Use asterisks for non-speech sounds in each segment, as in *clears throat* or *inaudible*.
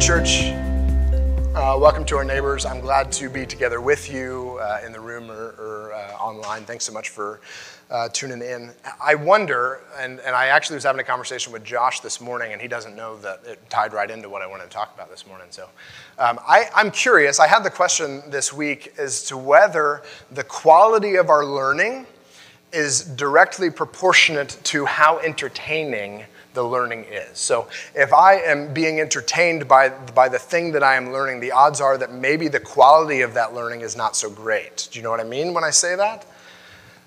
church. Uh, welcome to our neighbors. I'm glad to be together with you uh, in the room or, or uh, online. Thanks so much for uh, tuning in. I wonder, and, and I actually was having a conversation with Josh this morning, and he doesn't know that it tied right into what I wanted to talk about this morning. So um, I, I'm curious. I had the question this week as to whether the quality of our learning is directly proportionate to how entertaining the learning is. So if I am being entertained by, by the thing that I am learning, the odds are that maybe the quality of that learning is not so great. Do you know what I mean when I say that?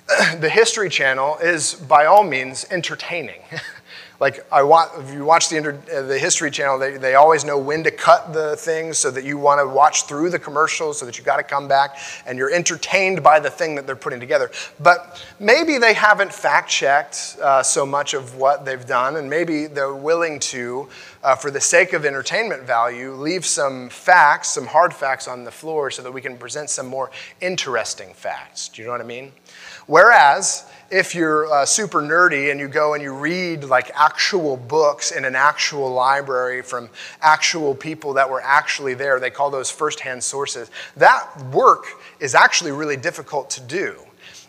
*clears throat* the History Channel is, by all means, entertaining. *laughs* like I want, if you watch the, uh, the History Channel, they, they always know when to cut the things so that you want to watch through the commercials so that you got to come back and you're entertained by the thing that they're putting together. But maybe they haven't fact checked uh, so much of what they've done, and maybe they're willing to, uh, for the sake of entertainment value, leave some facts, some hard facts on the floor so that we can present some more interesting facts. Do you know what I mean? Whereas, if you're uh, super nerdy and you go and you read like actual books in an actual library from actual people that were actually there, they call those firsthand sources, that work is actually really difficult to do.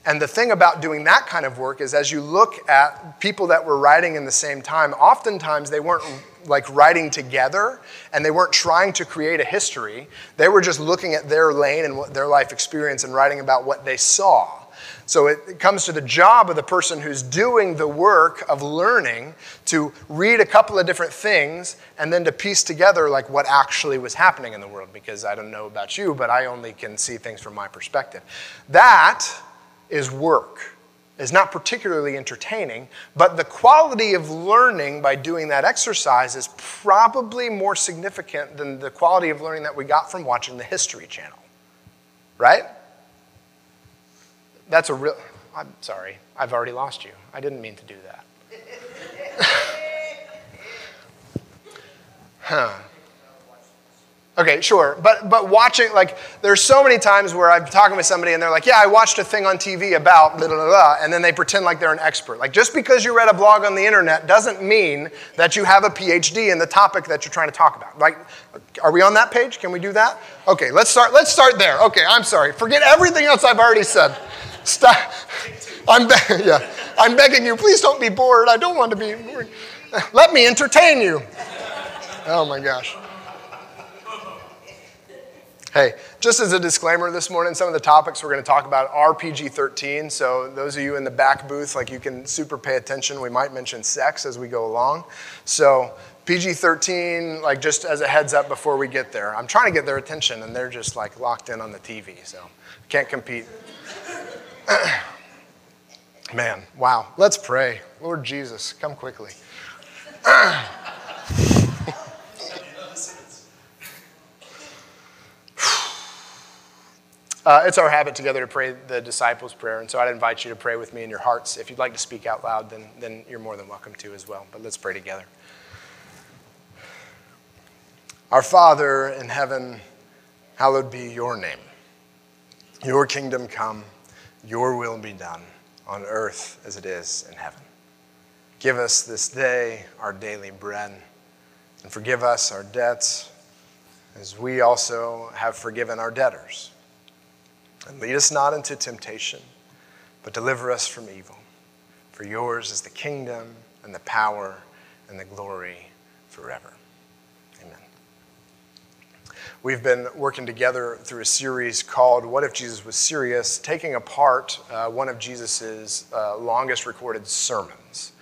And the thing about doing that kind of work is as you look at people that were writing in the same time, oftentimes they weren't like writing together and they weren't trying to create a history. They were just looking at their lane and their life experience and writing about what they saw. So it comes to the job of the person who's doing the work of learning to read a couple of different things and then to piece together like what actually was happening in the world because I don't know about you, but I only can see things from my perspective. That is work. Is not particularly entertaining, but the quality of learning by doing that exercise is probably more significant than the quality of learning that we got from watching the History Channel. Right? That's a real. I'm sorry. I've already lost you. I didn't mean to do that. *laughs* huh. Okay, sure. But but watching like there's so many times where I'm talking with somebody and they're like, "Yeah, I watched a thing on TV about blah, blah, blah," and then they pretend like they're an expert. Like just because you read a blog on the internet doesn't mean that you have a PhD in the topic that you're trying to talk about. Like are we on that page? Can we do that? Okay, let's start let's start there. Okay, I'm sorry. Forget everything else I've already said. Stop. I'm, be- *laughs* yeah. I'm begging you, please don't be bored. I don't want to be bored. Let me entertain you. Oh my gosh. Hey, just as a disclaimer this morning, some of the topics we're going to talk about are PG 13. So, those of you in the back booth, like you can super pay attention. We might mention sex as we go along. So, PG 13, like just as a heads up before we get there. I'm trying to get their attention, and they're just like locked in on the TV. So, can't compete. *coughs* Man, wow. Let's pray. Lord Jesus, come quickly. *coughs* uh, it's our habit together to pray the disciples' prayer, and so I'd invite you to pray with me in your hearts. If you'd like to speak out loud, then, then you're more than welcome to as well. But let's pray together. Our Father in heaven, hallowed be your name. Your kingdom come. Your will be done on earth as it is in heaven. Give us this day our daily bread, and forgive us our debts as we also have forgiven our debtors. And lead us not into temptation, but deliver us from evil. For yours is the kingdom and the power and the glory forever. Amen. We've been working together through a series called What If Jesus Was Serious, taking apart uh, one of Jesus' uh, longest recorded sermons.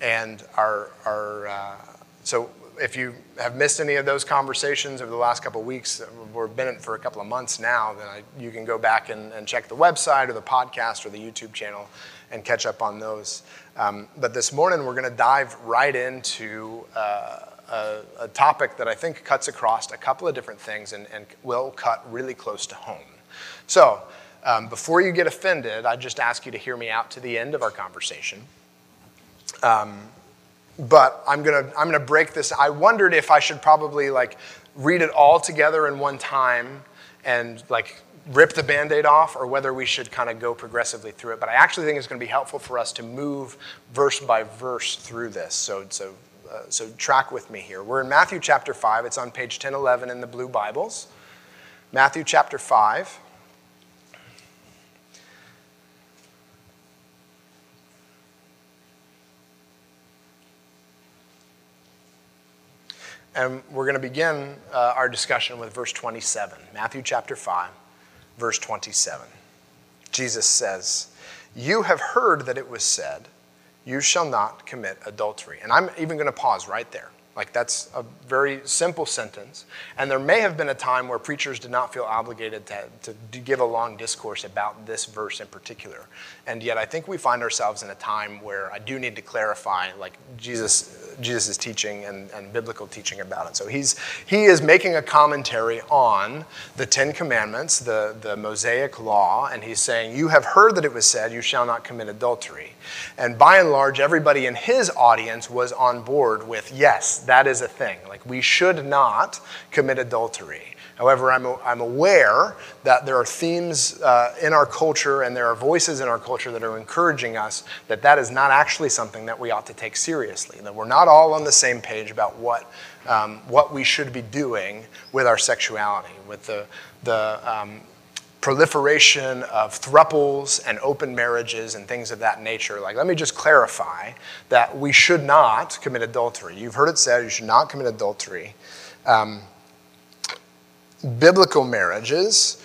And our, our uh, so if you have missed any of those conversations over the last couple of weeks, we've been in for a couple of months now, then I, you can go back and, and, check the website or the podcast or the YouTube channel and catch up on those. Um, but this morning, we're going to dive right into uh, a, a, topic that I think cuts across a couple of different things and, and will cut really close to home. So, um, before you get offended, I just ask you to hear me out to the end of our conversation. Um, but I'm gonna I'm gonna break this. I wondered if I should probably like read it all together in one time and like rip the band-aid off or whether we should kind of go progressively through it but i actually think it's going to be helpful for us to move verse by verse through this so, so uh, so track with me here. We're in Matthew chapter 5. It's on page 1011 in the blue Bibles. Matthew chapter 5. And we're going to begin uh, our discussion with verse 27. Matthew chapter 5, verse 27. Jesus says, You have heard that it was said, You shall not commit adultery. And I'm even going to pause right there. Like, that's a very simple sentence. And there may have been a time where preachers did not feel obligated to, to give a long discourse about this verse in particular. And yet, I think we find ourselves in a time where I do need to clarify, like, Jesus Jesus' teaching and, and biblical teaching about it. So he's, he is making a commentary on the Ten Commandments, the, the Mosaic law, and he's saying, You have heard that it was said, You shall not commit adultery. And by and large, everybody in his audience was on board with, Yes, that is a thing. Like, we should not commit adultery. However, I'm, I'm aware that there are themes uh, in our culture and there are voices in our culture that are encouraging us that that is not actually something that we ought to take seriously, that we're not all on the same page about what, um, what we should be doing with our sexuality, with the, the um, proliferation of thruples and open marriages and things of that nature. Like, let me just clarify that we should not commit adultery. You've heard it said you should not commit adultery. Um, biblical marriages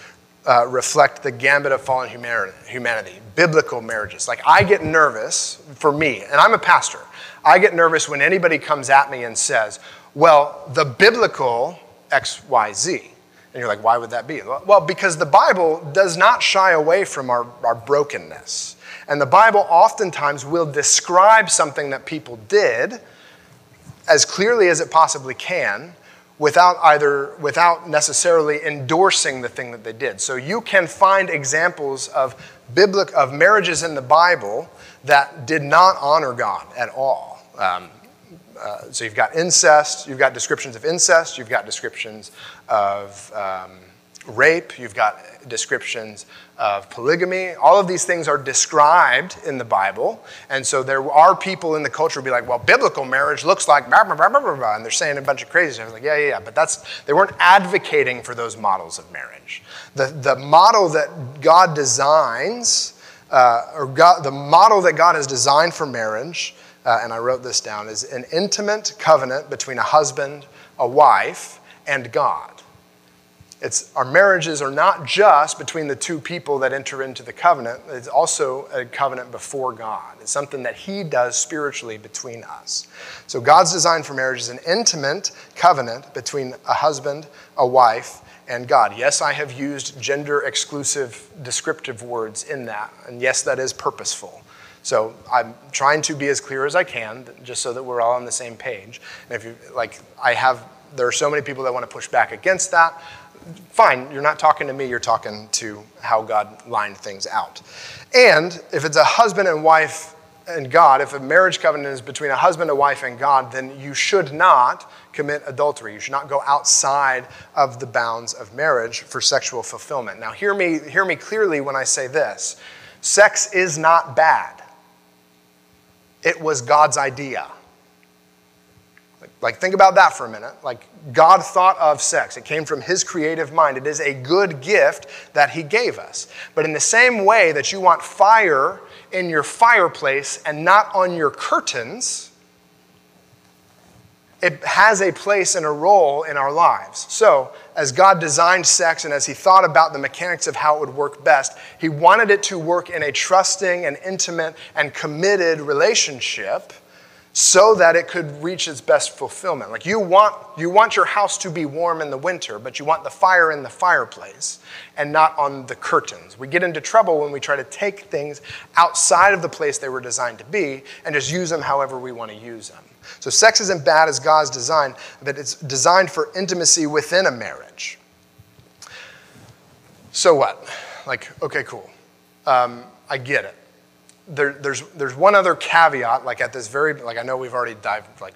uh, reflect the gambit of fallen humanity. Biblical marriages. Like, I get nervous for me, and I'm a pastor. I get nervous when anybody comes at me and says, well, the biblical XYZ. And you're like, why would that be? Well, because the Bible does not shy away from our, our brokenness. And the Bible oftentimes will describe something that people did as clearly as it possibly can without either without necessarily endorsing the thing that they did. So you can find examples of biblical of marriages in the Bible that did not honor God at all. Um, uh, so you've got incest, you've got descriptions of incest, you've got descriptions of um, rape, you've got descriptions of polygamy. All of these things are described in the Bible. And so there are people in the culture who be like, well, biblical marriage looks like blah, blah, blah, blah, blah, and they're saying a bunch of crazy stuff. Like, yeah, yeah, yeah. But that's, they weren't advocating for those models of marriage. The, the model that God designs, uh, or God, the model that God has designed for marriage, uh, and I wrote this down, is an intimate covenant between a husband, a wife, and God. It's, our marriages are not just between the two people that enter into the covenant, it's also a covenant before God. It's something that He does spiritually between us. So, God's design for marriage is an intimate covenant between a husband, a wife, and God. Yes, I have used gender exclusive descriptive words in that, and yes, that is purposeful. So I'm trying to be as clear as I can, just so that we're all on the same page. And if you like, I have there are so many people that want to push back against that fine, you're not talking to me, you're talking to how God lined things out. And if it's a husband and wife and God, if a marriage covenant is between a husband, a wife, and God, then you should not commit adultery. You should not go outside of the bounds of marriage for sexual fulfillment. Now, hear me, hear me clearly when I say this sex is not bad, it was God's idea. Like, think about that for a minute. Like, God thought of sex. It came from His creative mind. It is a good gift that He gave us. But in the same way that you want fire in your fireplace and not on your curtains, it has a place and a role in our lives. So, as God designed sex and as He thought about the mechanics of how it would work best, He wanted it to work in a trusting and intimate and committed relationship so that it could reach its best fulfillment. Like you want, you want your house to be warm in the winter, but you want the fire in the fireplace and not on the curtains. We get into trouble when we try to take things outside of the place they were designed to be and just use them however we want to use them. So sex isn't bad as God's design, but it's designed for intimacy within a marriage. So what? Like, okay, cool. Um, I get it. There, there's, there's one other caveat, like at this very, like I know we've already dived, like,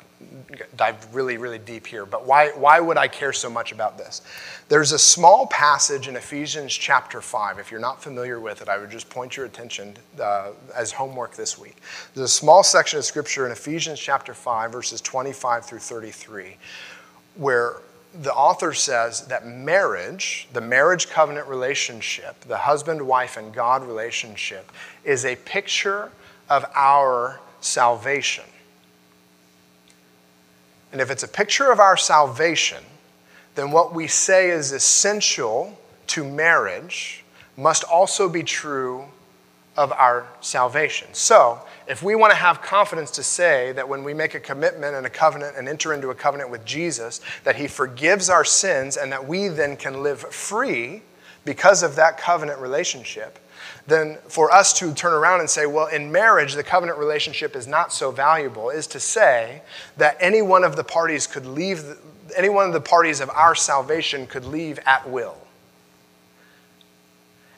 dived really, really deep here, but why, why would I care so much about this? There's a small passage in Ephesians chapter 5. If you're not familiar with it, I would just point your attention uh, as homework this week. There's a small section of scripture in Ephesians chapter 5, verses 25 through 33, where the author says that marriage, the marriage covenant relationship, the husband, wife, and God relationship, is a picture of our salvation. And if it's a picture of our salvation, then what we say is essential to marriage must also be true of our salvation. So, if we want to have confidence to say that when we make a commitment and a covenant and enter into a covenant with Jesus, that He forgives our sins and that we then can live free because of that covenant relationship, then for us to turn around and say, well, in marriage, the covenant relationship is not so valuable, is to say that any one of the parties could leave, any one of the parties of our salvation could leave at will.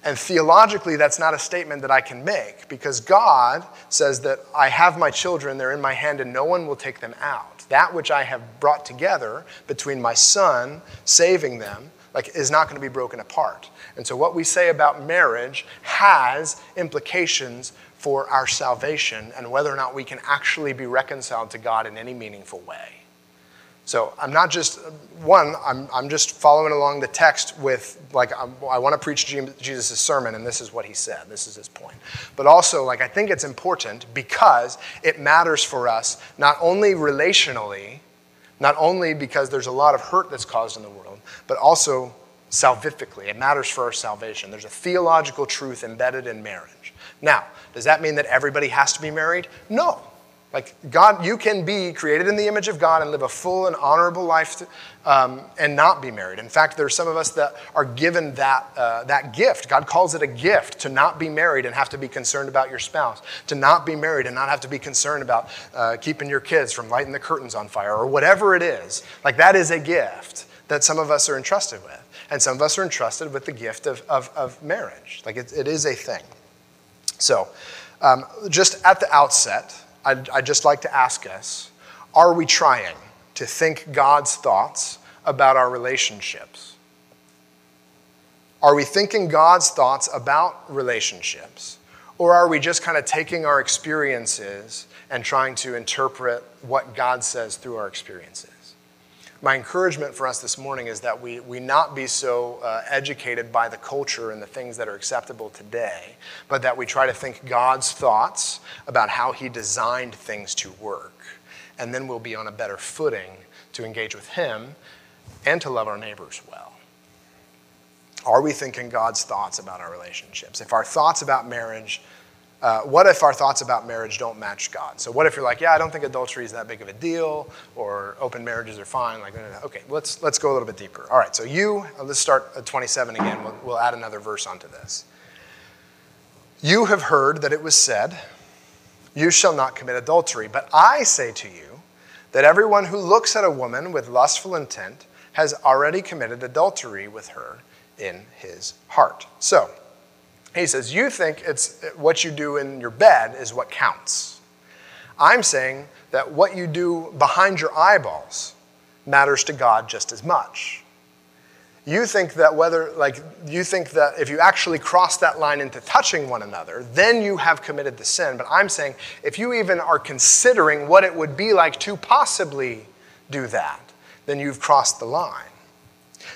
And theologically, that's not a statement that I can make because God says that I have my children, they're in my hand, and no one will take them out. That which I have brought together between my son saving them, like, is not going to be broken apart. And so, what we say about marriage has implications for our salvation and whether or not we can actually be reconciled to God in any meaningful way. So I'm not just, one, I'm, I'm just following along the text with, like, I'm, i want to preach Jesus' sermon, and this is what he said. This is his point. But also, like, I think it's important because it matters for us, not only relationally, not only because there's a lot of hurt that's caused in the world, but also salvifically. It matters for our salvation. There's a theological truth embedded in marriage. Now, does that mean that everybody has to be married? No. Like, God, you can be created in the image of God and live a full and honorable life to, um, and not be married. In fact, there are some of us that are given that, uh, that gift. God calls it a gift to not be married and have to be concerned about your spouse, to not be married and not have to be concerned about uh, keeping your kids from lighting the curtains on fire or whatever it is. Like, that is a gift that some of us are entrusted with. And some of us are entrusted with the gift of, of, of marriage. Like, it, it is a thing. So, um, just at the outset, I'd, I'd just like to ask us are we trying to think God's thoughts about our relationships? Are we thinking God's thoughts about relationships? Or are we just kind of taking our experiences and trying to interpret what God says through our experiences? My encouragement for us this morning is that we, we not be so uh, educated by the culture and the things that are acceptable today, but that we try to think God's thoughts about how He designed things to work. And then we'll be on a better footing to engage with Him and to love our neighbors well. Are we thinking God's thoughts about our relationships? If our thoughts about marriage uh, what if our thoughts about marriage don't match God? So what if you're like, yeah, I don't think adultery is that big of a deal, or open marriages are fine. Like, okay, let's let's go a little bit deeper. All right, so you, uh, let's start at 27 again. We'll, we'll add another verse onto this. You have heard that it was said, "You shall not commit adultery." But I say to you that everyone who looks at a woman with lustful intent has already committed adultery with her in his heart. So he says, You think it's what you do in your bed is what counts. I'm saying that what you do behind your eyeballs matters to God just as much. You think that whether, like, you think that if you actually cross that line into touching one another, then you have committed the sin. But I'm saying if you even are considering what it would be like to possibly do that, then you've crossed the line.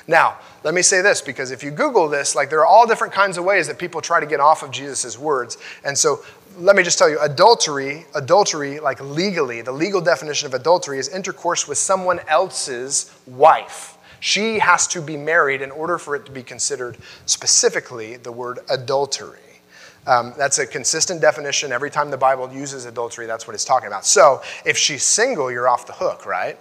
Now, let me say this because if you Google this, like there are all different kinds of ways that people try to get off of Jesus' words. And so let me just tell you adultery, adultery, like legally, the legal definition of adultery is intercourse with someone else's wife. She has to be married in order for it to be considered specifically the word adultery. Um, that's a consistent definition. Every time the Bible uses adultery, that's what it's talking about. So if she's single, you're off the hook, right?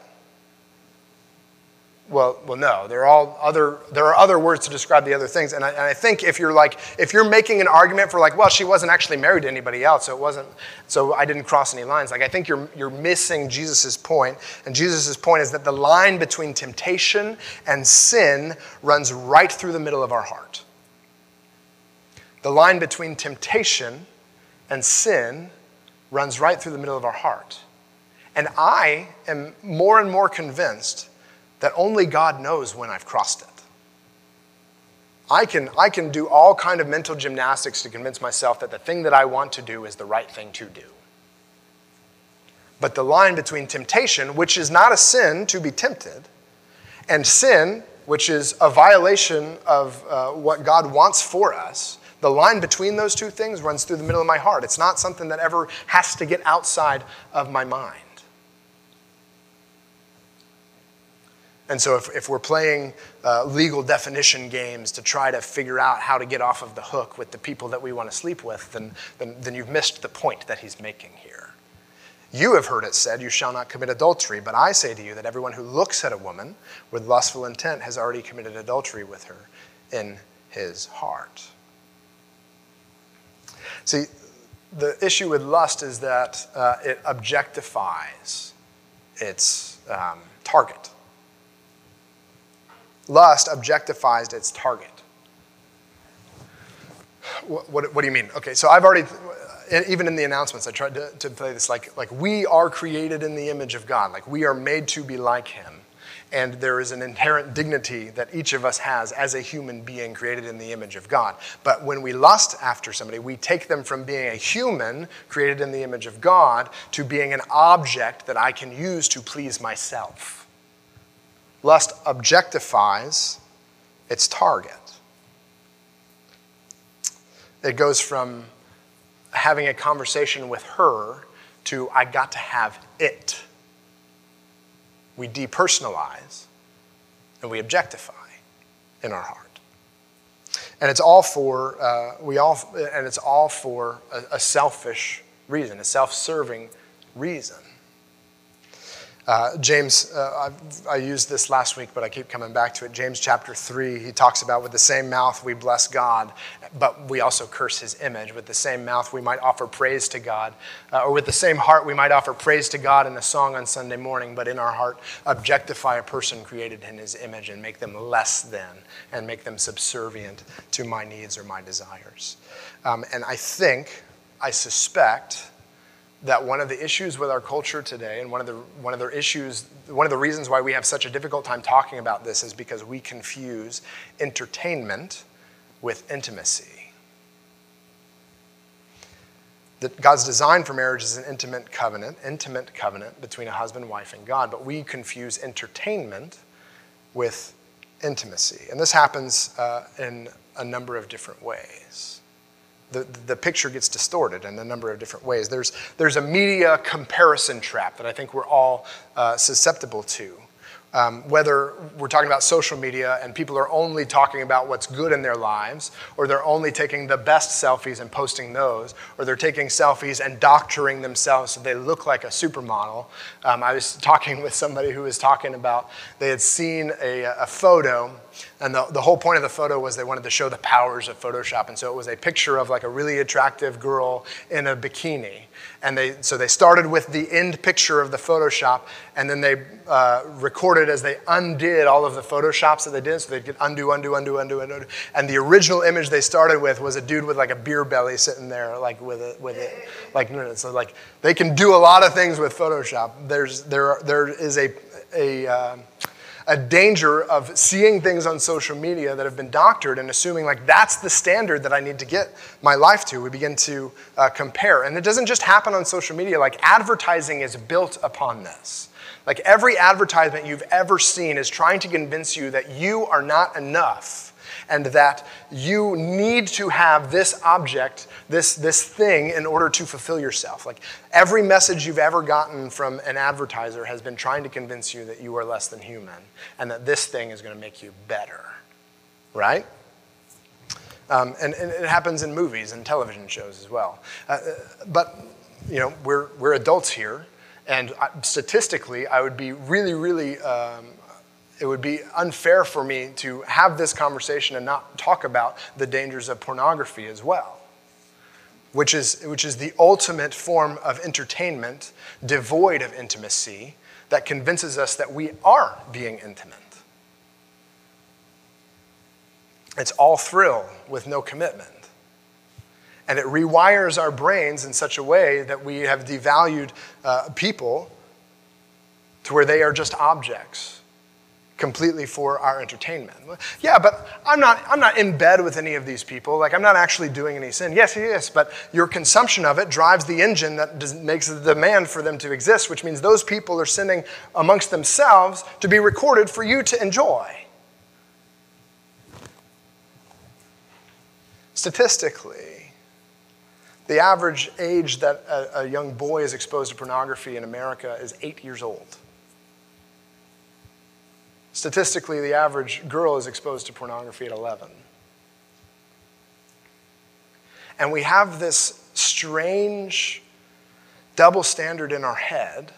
Well, well, no. There are all other. There are other words to describe the other things, and I, and I, think if you're like, if you're making an argument for like, well, she wasn't actually married to anybody else, so it wasn't, so I didn't cross any lines. Like, I think you're you're missing Jesus's point. and Jesus's point is that the line between temptation and sin runs right through the middle of our heart. The line between temptation and sin runs right through the middle of our heart. And I am more and more convinced that only God knows when I've crossed it. I can, I can do all kind of mental gymnastics to convince myself that the thing that I want to do is the right thing to do. But the line between temptation, which is not a sin to be tempted, and sin, which is a violation of uh, what God wants for us, the line between those two things runs through the middle of my heart. It's not something that ever has to get outside of my mind. And so, if, if we're playing uh, legal definition games to try to figure out how to get off of the hook with the people that we want to sleep with, then, then, then you've missed the point that he's making here. You have heard it said, You shall not commit adultery. But I say to you that everyone who looks at a woman with lustful intent has already committed adultery with her in his heart. See, the issue with lust is that uh, it objectifies its um, target. Lust objectifies its target. What, what, what, do you mean? Okay, so I've already, even in the announcements, I tried to, to play this like, like we are created in the image of God, like we are made to be like Him. And there is an inherent dignity that each of us has as a human being created in the image of God. But when we lust after somebody, we take them from being a human created in the image of God to being an object that I can use to please myself. Lust objectifies its target. It goes from having a conversation with her to I got to have it. We depersonalize and we objectify in our heart. And it's all for uh, we all and it's all for a, a selfish reason, a self-serving reason. Uh, James, uh, I, used this last week, but I keep coming back to it. James chapter 3, he talks about with the same mouth we bless God, but we also curse his image. With the same mouth we might offer praise to God, uh, or with the same heart we might offer praise to God in a song on Sunday morning, but in our heart objectify a person created in his image and make them less than and make them subservient to my needs or my desires. Um, and I think, I suspect, that one of the issues with our culture today, and one of the one of the issues, one of the reasons why we have such a difficult time talking about this is because we confuse entertainment with intimacy. That God's design for marriage is an intimate covenant, intimate covenant between a husband, wife, and God, but we confuse entertainment with intimacy. And this happens uh, in a number of different ways the, the picture gets distorted in a number of different ways. There's, there's a media comparison trap that I think we're all uh, susceptible to. Um, whether we're talking about social media and people are only talking about what's good in their lives, or they're only taking the best selfies and posting those, or they're taking selfies and doctoring themselves so they look like a supermodel. Um, I was talking *laughs* with somebody who was talking about they had seen a, a photo and the, the whole point of the photo was they wanted to show the powers of Photoshop. And so it was a picture of like a really attractive girl in a bikini. And they, so they started with the end picture of the Photoshop, and then they uh, recorded as they undid all of the Photoshops that they did. So they'd get undo, undo, undo, undo, undo. And the original image they started with was a dude with like a beer belly sitting there, like with it, with it. Like, so like they can do a lot of things with Photoshop. There's, there, there is a, a, uh, a danger of seeing things on social media that have been doctored and assuming like that's the standard that I need to get my life to. We begin to uh, compare. And it doesn't just happen on social media, like advertising is built upon this. Like every advertisement you've ever seen is trying to convince you that you are not enough and that you need to have this object, this, this thing, in order to fulfill yourself. Like every message you've ever gotten from an advertiser has been trying to convince you that you are less than human and that this thing is going to make you better, right? Um, and, and, it happens in movies and television shows as well. Uh, uh but, you know, we're, we're adults here, and statistically, I would be really, really um, it would be unfair for me to have this conversation and not talk about the dangers of pornography as well, which is, which is the ultimate form of entertainment devoid of intimacy that convinces us that we are being intimate. It's all thrill with no commitment. And it rewires our brains in such a way that we have devalued uh, people to where they are just objects completely for our entertainment. Yeah, but I'm not, I'm not in bed with any of these people. Like, I'm not actually doing any sin. Yes, yes, but your consumption of it drives the engine that does, makes the demand for them to exist, which means those people are sinning amongst themselves to be recorded for you to enjoy. Statistically, the average age that a, a young boy is exposed to pornography in America is eight years old. Statistically, the average girl is exposed to pornography at 11. And we have this strange double standard in our head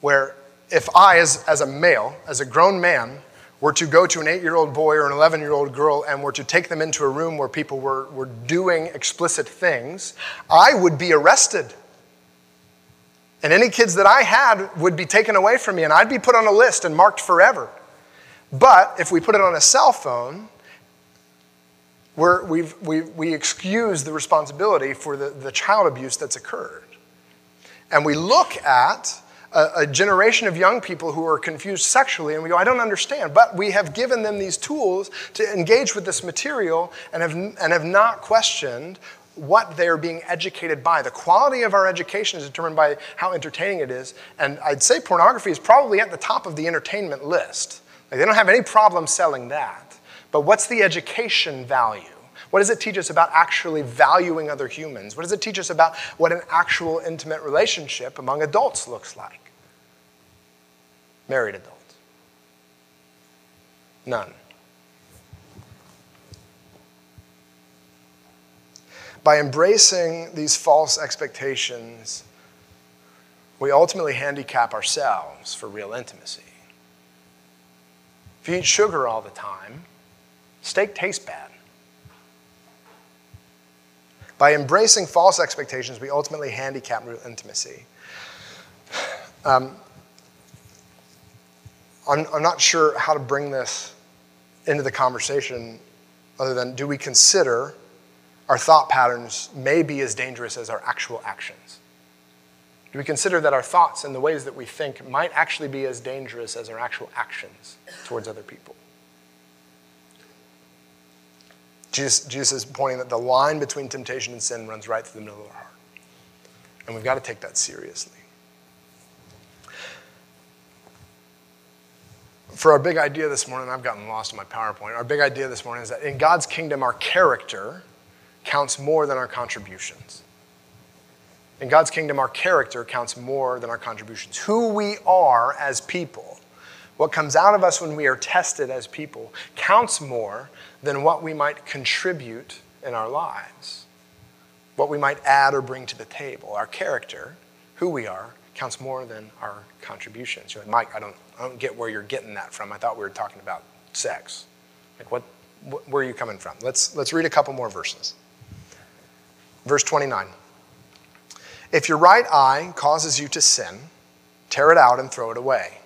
where if I, as, as a male, as a grown man, were to go to an eight year old boy or an 11 year old girl and were to take them into a room where people were, were doing explicit things, I would be arrested. And any kids that I had would be taken away from me, and I'd be put on a list and marked forever. But if we put it on a cell phone, we've, we, we excuse the responsibility for the, the child abuse that's occurred. And we look at a, a, generation of young people who are confused sexually, and we go, I don't understand. But we have given them these tools to engage with this material and have, and have not questioned what they're being educated by. The quality of our education is determined by how entertaining it is. And I'd say pornography is probably at the top of the entertainment list. Like they don't have any problem selling that. But what's the education value? What does it teach us about actually valuing other humans? What does it teach us about what an actual intimate relationship among adults looks like? Married adults. None. By embracing these false expectations, we ultimately handicap ourselves for real intimacy. If you eat sugar all the time, steak tastes bad. By embracing false expectations, we ultimately handicap real intimacy. Um, I'm, I'm not sure how to bring this into the conversation other than do we consider our thought patterns may be as dangerous as our actual actions? Do we consider that our thoughts and the ways that we think might actually be as dangerous as our actual actions towards other people? Jesus, Jesus is pointing that the line between temptation and sin runs right through the middle of our heart. And we've got to take that seriously. For our big idea this morning, I've gotten lost in my PowerPoint. Our big idea this morning is that in God's kingdom, our character counts more than our contributions. In God's kingdom, our character counts more than our contributions. Who we are as people, what comes out of us when we are tested as people, counts more than what we might contribute in our lives, what we might add or bring to the table. Our character, who we are, counts more than our contributions. You're like, Mike, I don't, I don't get where you're getting that from. I thought we were talking about sex. Like, what, where are you coming from? Let's, let's read a couple more verses. Verse 29. If your right eye causes you to sin, tear it out and throw it away.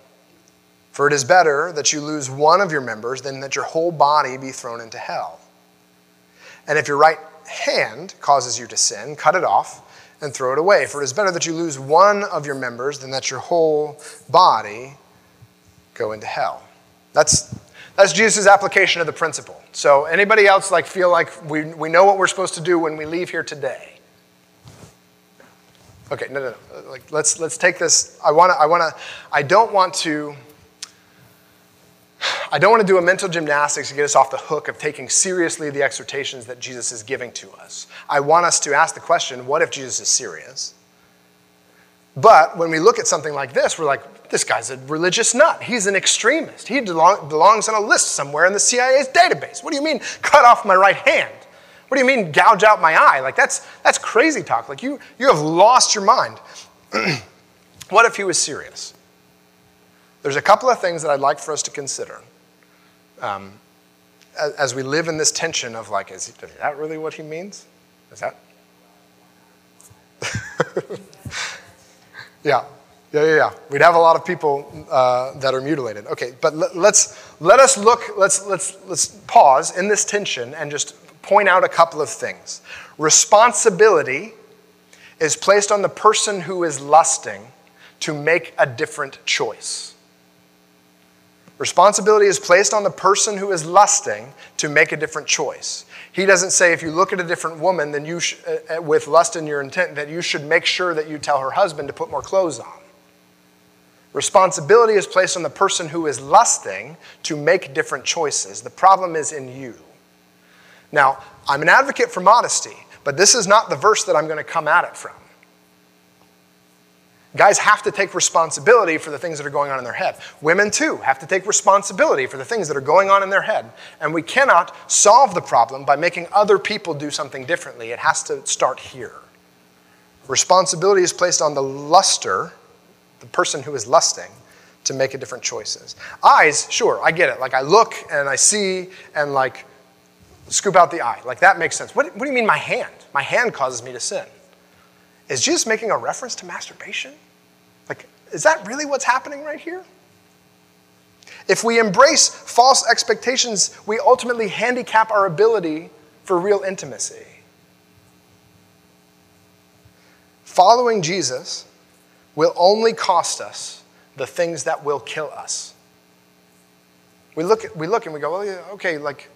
For it is better that you lose one of your members than that your whole body be thrown into hell. And if your right hand causes you to sin, cut it off and throw it away. For it is better that you lose one of your members than that your whole body go into hell. That's that's Jesus' application of the principle. So anybody else like feel like we, we know what we're supposed to do when we leave here today? Okay, no, no, no. Like, let's, let's take this. I want to, I want to, I don't want to, I don't want to do a mental gymnastics to get us off the hook of taking seriously the exhortations that Jesus is giving to us. I want us to ask the question what if Jesus is serious? But when we look at something like this, we're like, this guy's a religious nut. He's an extremist. He belongs on a list somewhere in the CIA's database. What do you mean, cut off my right hand? What do you mean, gouge out my eye? Like, that's, that's crazy talk. Like, you, you have lost your mind. *clears throat* what if he was serious? There's a couple of things that I'd like for us to consider um, as, as, we live in this tension of, like, is, is that really what he means? Is that? *laughs* yeah. Yeah, yeah, yeah. We'd have a lot of people uh, that are mutilated. Okay, but let, let's let us look. Let's let's let's pause in this tension and just point out a couple of things. Responsibility is placed on the person who is lusting to make a different choice. Responsibility is placed on the person who is lusting to make a different choice. He doesn't say if you look at a different woman then you sh- uh, uh, with lust in your intent that you should make sure that you tell her husband to put more clothes on. Responsibility is placed on the person who is lusting to make different choices. The problem is in you. Now, I'm an advocate for modesty, but this is not the verse that I'm going to come at it from. Guys have to take responsibility for the things that are going on in their head. Women, too, have to take responsibility for the things that are going on in their head. And we cannot solve the problem by making other people do something differently. It has to start here. Responsibility is placed on the luster, the person who is lusting, to make a different choices. Eyes, sure, I get it. Like I look and I see and like scoop out the eye. Like that makes sense. What, what do you mean my hand? My hand causes me to sin. Is Jesus making a reference to masturbation? Like, is that really what's happening right here? If we embrace false expectations, we ultimately handicap our ability for real intimacy. Following Jesus will only cost us the things that will kill us. We look, we look and we go, well, okay, like,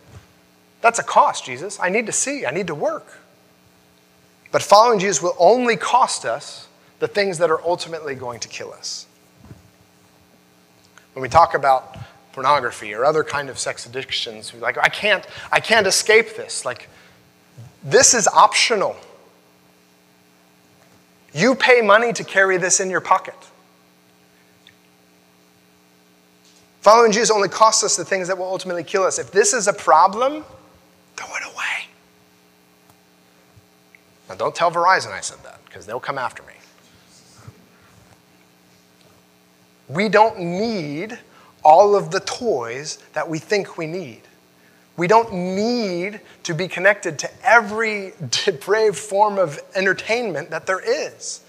that's a cost, Jesus. I need to see, I need to work. But following Jesus will only cost us the things that are ultimately going to kill us. When we talk about pornography or other kind of sex addictions, like, I can't, I can't escape this. Like, this is optional. You pay money to carry this in your pocket. Following Jesus only costs us the things that will ultimately kill us. If this is a problem, throw it away. Now, don't tell Verizon I said that, because they'll come after me. We don't need all of the toys that we think we need. We don't need to be connected to every *laughs* depraved form of entertainment that there is.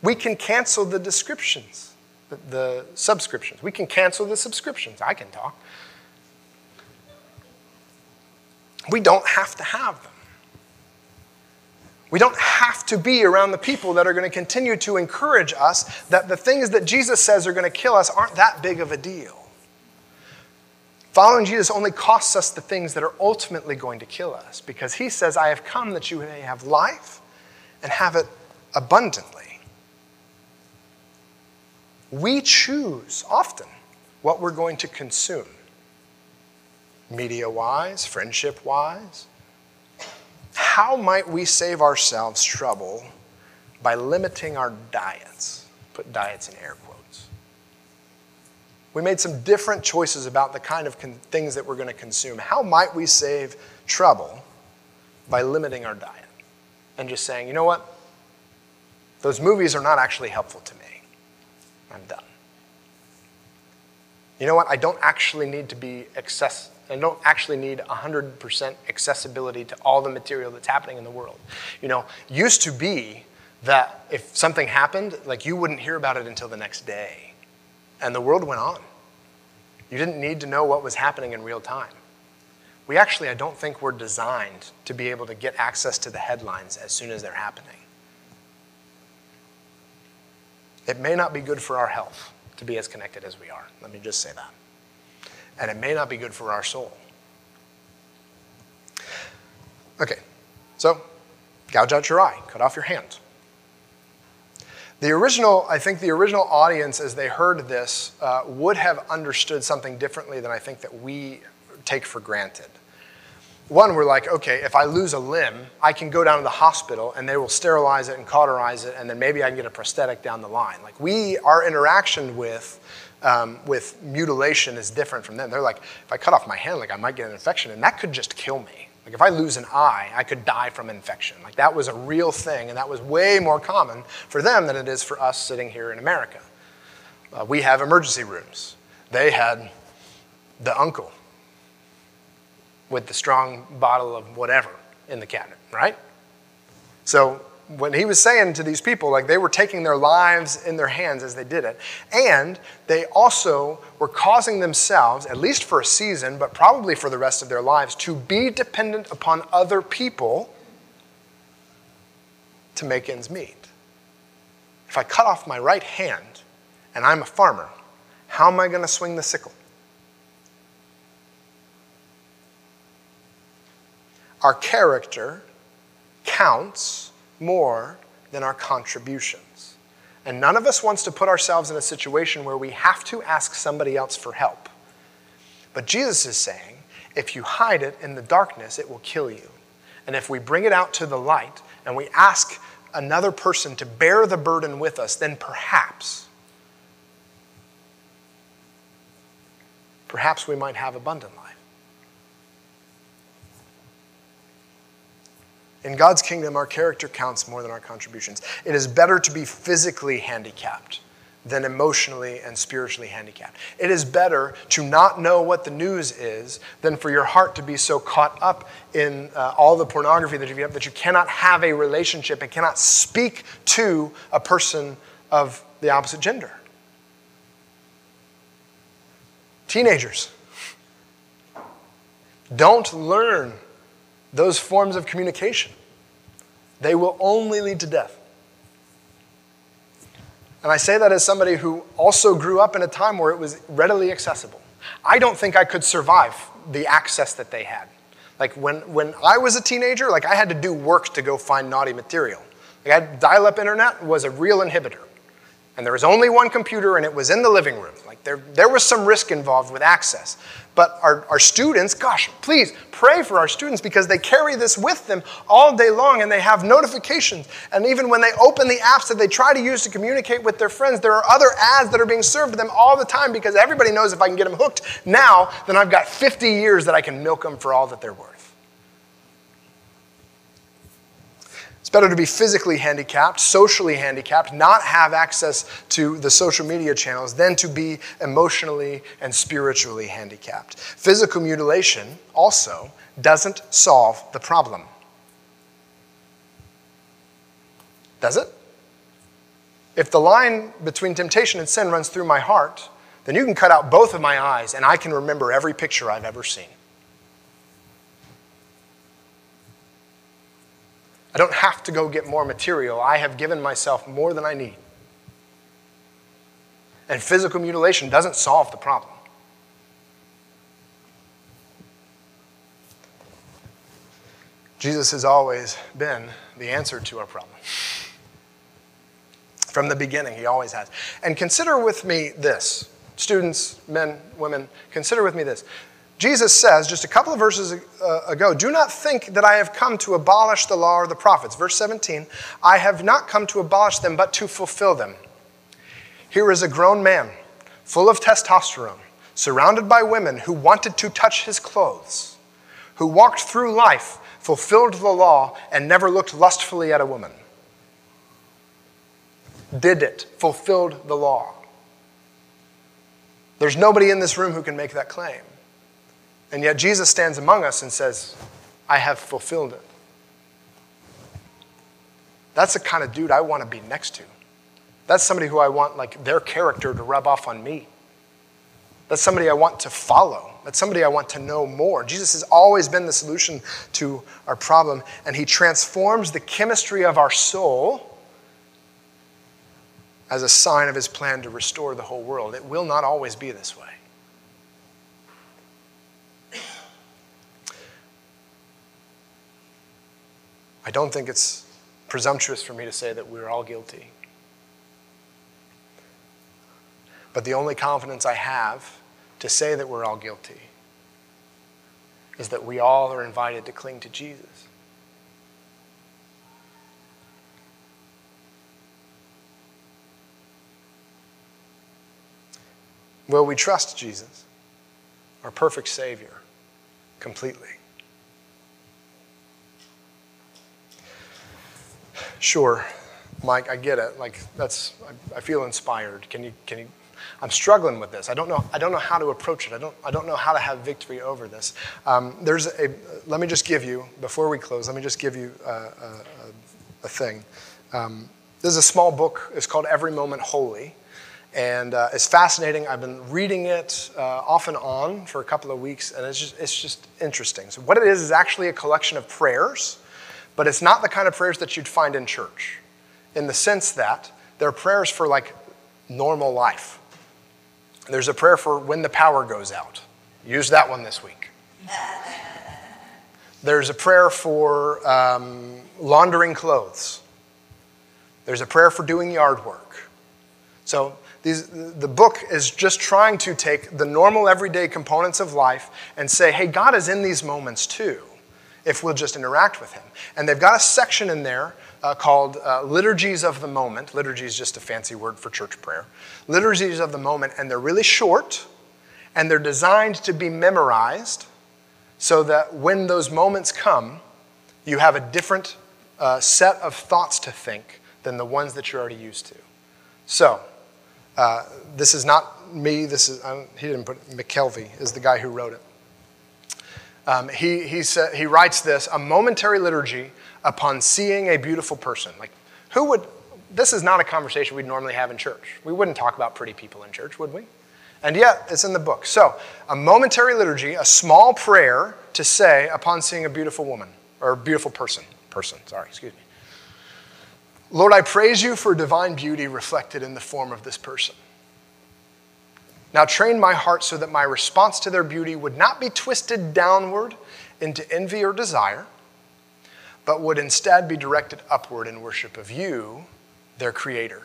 We can cancel the descriptions, the, the subscriptions. We can cancel the subscriptions. I can talk. We don't have to have them. We don't have to be around the people that are going to continue to encourage us that the things that Jesus says are going to kill us aren't that big of a deal. Following Jesus only costs us the things that are ultimately going to kill us because he says, I have come that you may have life and have it abundantly. We choose often what we're going to consume, media wise, friendship wise how might we save ourselves trouble by limiting our diets? Put diets in air quotes. We made some different choices about the kind of con- things that we're going to consume. How might we save trouble by limiting our diet and just saying, you know what? Those movies are not actually helpful to me. I'm done. You know what? I don't actually need to be excess, and don't actually need 100% accessibility to all the material that's happening in the world. You know, used to be that if something happened, like you wouldn't hear about it until the next day. And the world went on. You didn't need to know what was happening in real time. We actually, I don't think we're designed to be able to get access to the headlines as soon as they're happening. It may not be good for our health to be as connected as we are. Let me just say that and it may not be good for our soul. Okay, so gouge out your eye, cut off your hand. The original, I think the original audience, as they heard this, uh, would have understood something differently than I think that we take for granted. One, we're like, okay, if I lose a limb, I can go down to the hospital and they will sterilize it and cauterize it, and then maybe I can get a prosthetic down the line. Like, we, our interaction with um, with mutilation is different from them. They're like, if I cut off my hand, like I might get an infection, and that could just kill me. Like if I lose an eye, I could die from infection. Like that was a real thing, and that was way more common for them than it is for us sitting here in America. Uh, we have emergency rooms. They had the uncle with the strong bottle of whatever in the cabinet, right? So when he was saying to these people, like they were taking their lives in their hands as they did it, and they also were causing themselves, at least for a season, but probably for the rest of their lives, to be dependent upon other people to make ends meet. If I cut off my right hand and I'm a farmer, how am I going to swing the sickle? Our character counts more than our contributions. And none of us wants to put ourselves in a situation where we have to ask somebody else for help. But Jesus is saying, if you hide it in the darkness, it will kill you. And if we bring it out to the light and we ask another person to bear the burden with us, then perhaps, perhaps we might have abundant life. In God's kingdom, our character counts more than our contributions. It is better to be physically handicapped than emotionally and spiritually handicapped. It is better to not know what the news is than for your heart to be so caught up in uh, all the pornography that you have that you cannot have a relationship and cannot speak to a person of the opposite gender. Teenagers, don't learn those forms of communication. They will only lead to death. And I say that as somebody who also grew up in a time where it was readily accessible. I don't think I could survive the access that they had. Like when, when I was a teenager, like I had to do work to go find naughty material. Like dial-up internet was a real inhibitor. And there was only one computer and it was in the living room. Like there, there was some risk involved with access. But our, our students, gosh, please pray for our students because they carry this with them all day long and they have notifications. And even when they open the apps that they try to use to communicate with their friends, there are other ads that are being served to them all the time because everybody knows if I can get them hooked now, then I've got 50 years that I can milk them for all that they're worth. Better to be physically handicapped, socially handicapped, not have access to the social media channels than to be emotionally and spiritually handicapped. Physical mutilation also doesn't solve the problem. Does it? If the line between temptation and sin runs through my heart, then you can cut out both of my eyes and I can remember every picture I've ever seen. I don't have to go get more material. I have given myself more than I need. And physical mutilation doesn't solve the problem. Jesus has always been the answer to our problem. From the beginning, he always has. And consider with me this students, men, women, consider with me this. Jesus says, just a couple of verses uh, ago, do not think that I have come to abolish the law or the prophets. Verse 17, I have not come to abolish them, but to fulfill them. Here is a grown man, full of testosterone, surrounded by women who wanted to touch his clothes, who walked through life, fulfilled the law, and never looked lustfully at a woman. Did it, fulfilled the law. There's nobody in this room who can make that claim. And yet Jesus stands among us and says, I have fulfilled it. That's the kind of dude I want to be next to. That's somebody who I want like their character to rub off on me. That's somebody I want to follow. That's somebody I want to know more. Jesus has always been the solution to our problem, and he transforms the chemistry of our soul as a sign of his plan to restore the whole world. It will not always be this way. I don't think it's presumptuous for me to say that we're all guilty. But the only confidence I have to say that we're all guilty is that we all are invited to cling to Jesus. Will we trust Jesus, our perfect Savior, completely? Sure, Mike, I get it. Like that's, I, I feel inspired. Can you, can you? I'm struggling with this. I don't know. I don't know how to approach it. I don't. I don't know how to have victory over this. Um, there's a. Let me just give you before we close. Let me just give you a, a, a thing. Um, this is a small book. It's called Every Moment Holy. And uh, it's fascinating. I've been reading it uh, off and on for a couple of weeks, and it's just, it's just interesting. So, what it is is actually a collection of prayers, but it's not the kind of prayers that you'd find in church, in the sense that they're prayers for like normal life. There's a prayer for when the power goes out. Use that one this week. *laughs* There's a prayer for um, laundering clothes. There's a prayer for doing yard work. So these, the book is just trying to take the normal everyday components of life and say, hey, God is in these moments too, if we'll just interact with Him. And they've got a section in there uh, called uh, Liturgies of the Moment. Liturgy is just a fancy word for church prayer. Liturgies of the Moment, and they're really short, and they're designed to be memorized so that when those moments come, you have a different uh, set of thoughts to think than the ones that you're already used to. So, uh, this is not me. This is he didn't put McKelvey is the guy who wrote it. Um, he he said he writes this a momentary liturgy upon seeing a beautiful person. Like who would? This is not a conversation we'd normally have in church. We wouldn't talk about pretty people in church, would we? And yet, it's in the book. So, a momentary liturgy, a small prayer to say upon seeing a beautiful woman or beautiful person. Person, sorry, excuse me. Lord, I praise you for divine beauty reflected in the form of this person. Now train my heart so that my response to their beauty would not be twisted downward into envy or desire, but would instead be directed upward in worship of you, their creator,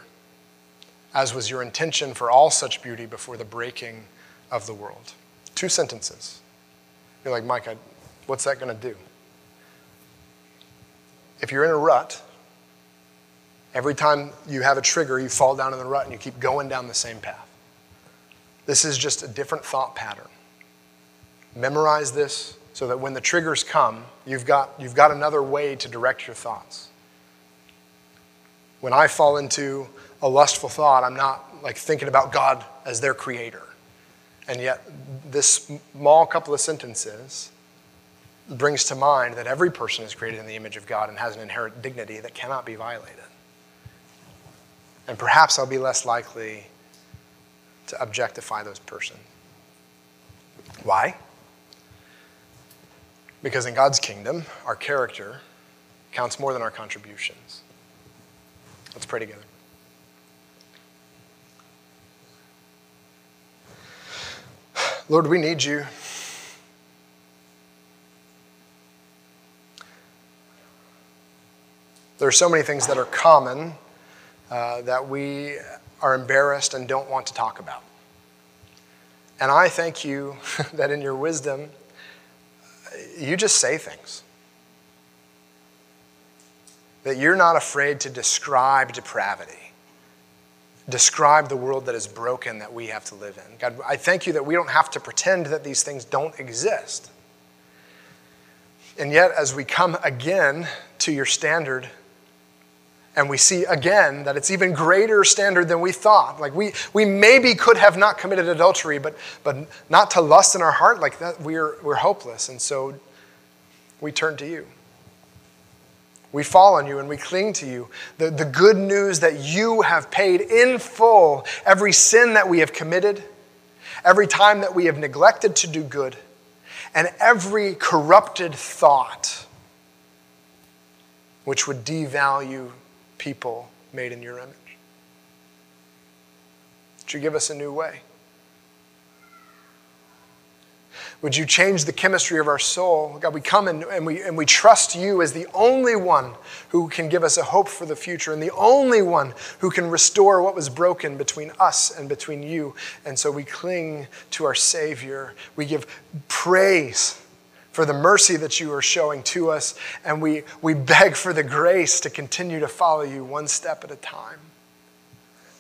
as was your intention for all such beauty before the breaking of the world. Two sentences. You're like, Mike, I, what's that going to do? If you're in a rut, Every time you have a trigger, you fall down in the rut and you keep going down the same path. This is just a different thought pattern. Memorize this so that when the triggers come, you've got, you've got another way to direct your thoughts. When I fall into a lustful thought, I'm not like thinking about God as their creator. And yet, this small couple of sentences brings to mind that every person is created in the image of God and has an inherent dignity that cannot be violated. And perhaps I'll be less likely to objectify those persons. Why? Because in God's kingdom, our character counts more than our contributions. Let's pray together. Lord, we need you. There are so many things that are common uh, that we are embarrassed and don't want to talk about. And I thank you *laughs* that in your wisdom, you just say things. That you're not afraid to describe depravity, describe the world that is broken that we have to live in. God, I thank you that we don't have to pretend that these things don't exist. And yet, as we come again to your standard, and we see again that it's even greater standard than we thought. Like we, we maybe could have not committed adultery, but, but not to lust in our heart like that, we're, we're hopeless. And so we turn to you. We fall on you and we cling to you. The, the good news that you have paid in full every sin that we have committed, every time that we have neglected to do good, and every corrupted thought which would devalue people made in your image. Would you give us a new way? Would you change the chemistry of our soul? God, we come and, and, we, and we trust you as the only one who can give us a hope for the future and the only one who can restore what was broken between us and between you. And so we cling to our Savior. We give praise for the mercy that you are showing to us, and we, we beg for the grace to continue to follow you one step at a time.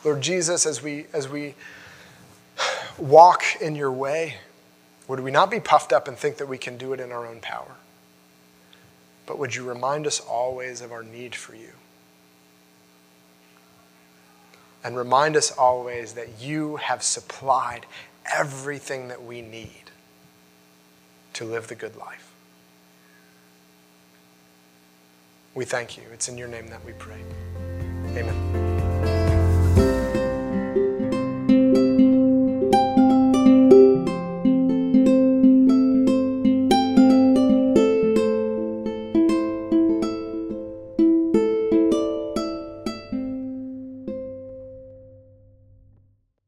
Lord Jesus, as we, as we walk in your way, would we not be puffed up and think that we can do it in our own power? But would you remind us always of our need for you? And remind us always that you have supplied everything that we need to live the good life. We thank you. It's in your name that we pray. Amen.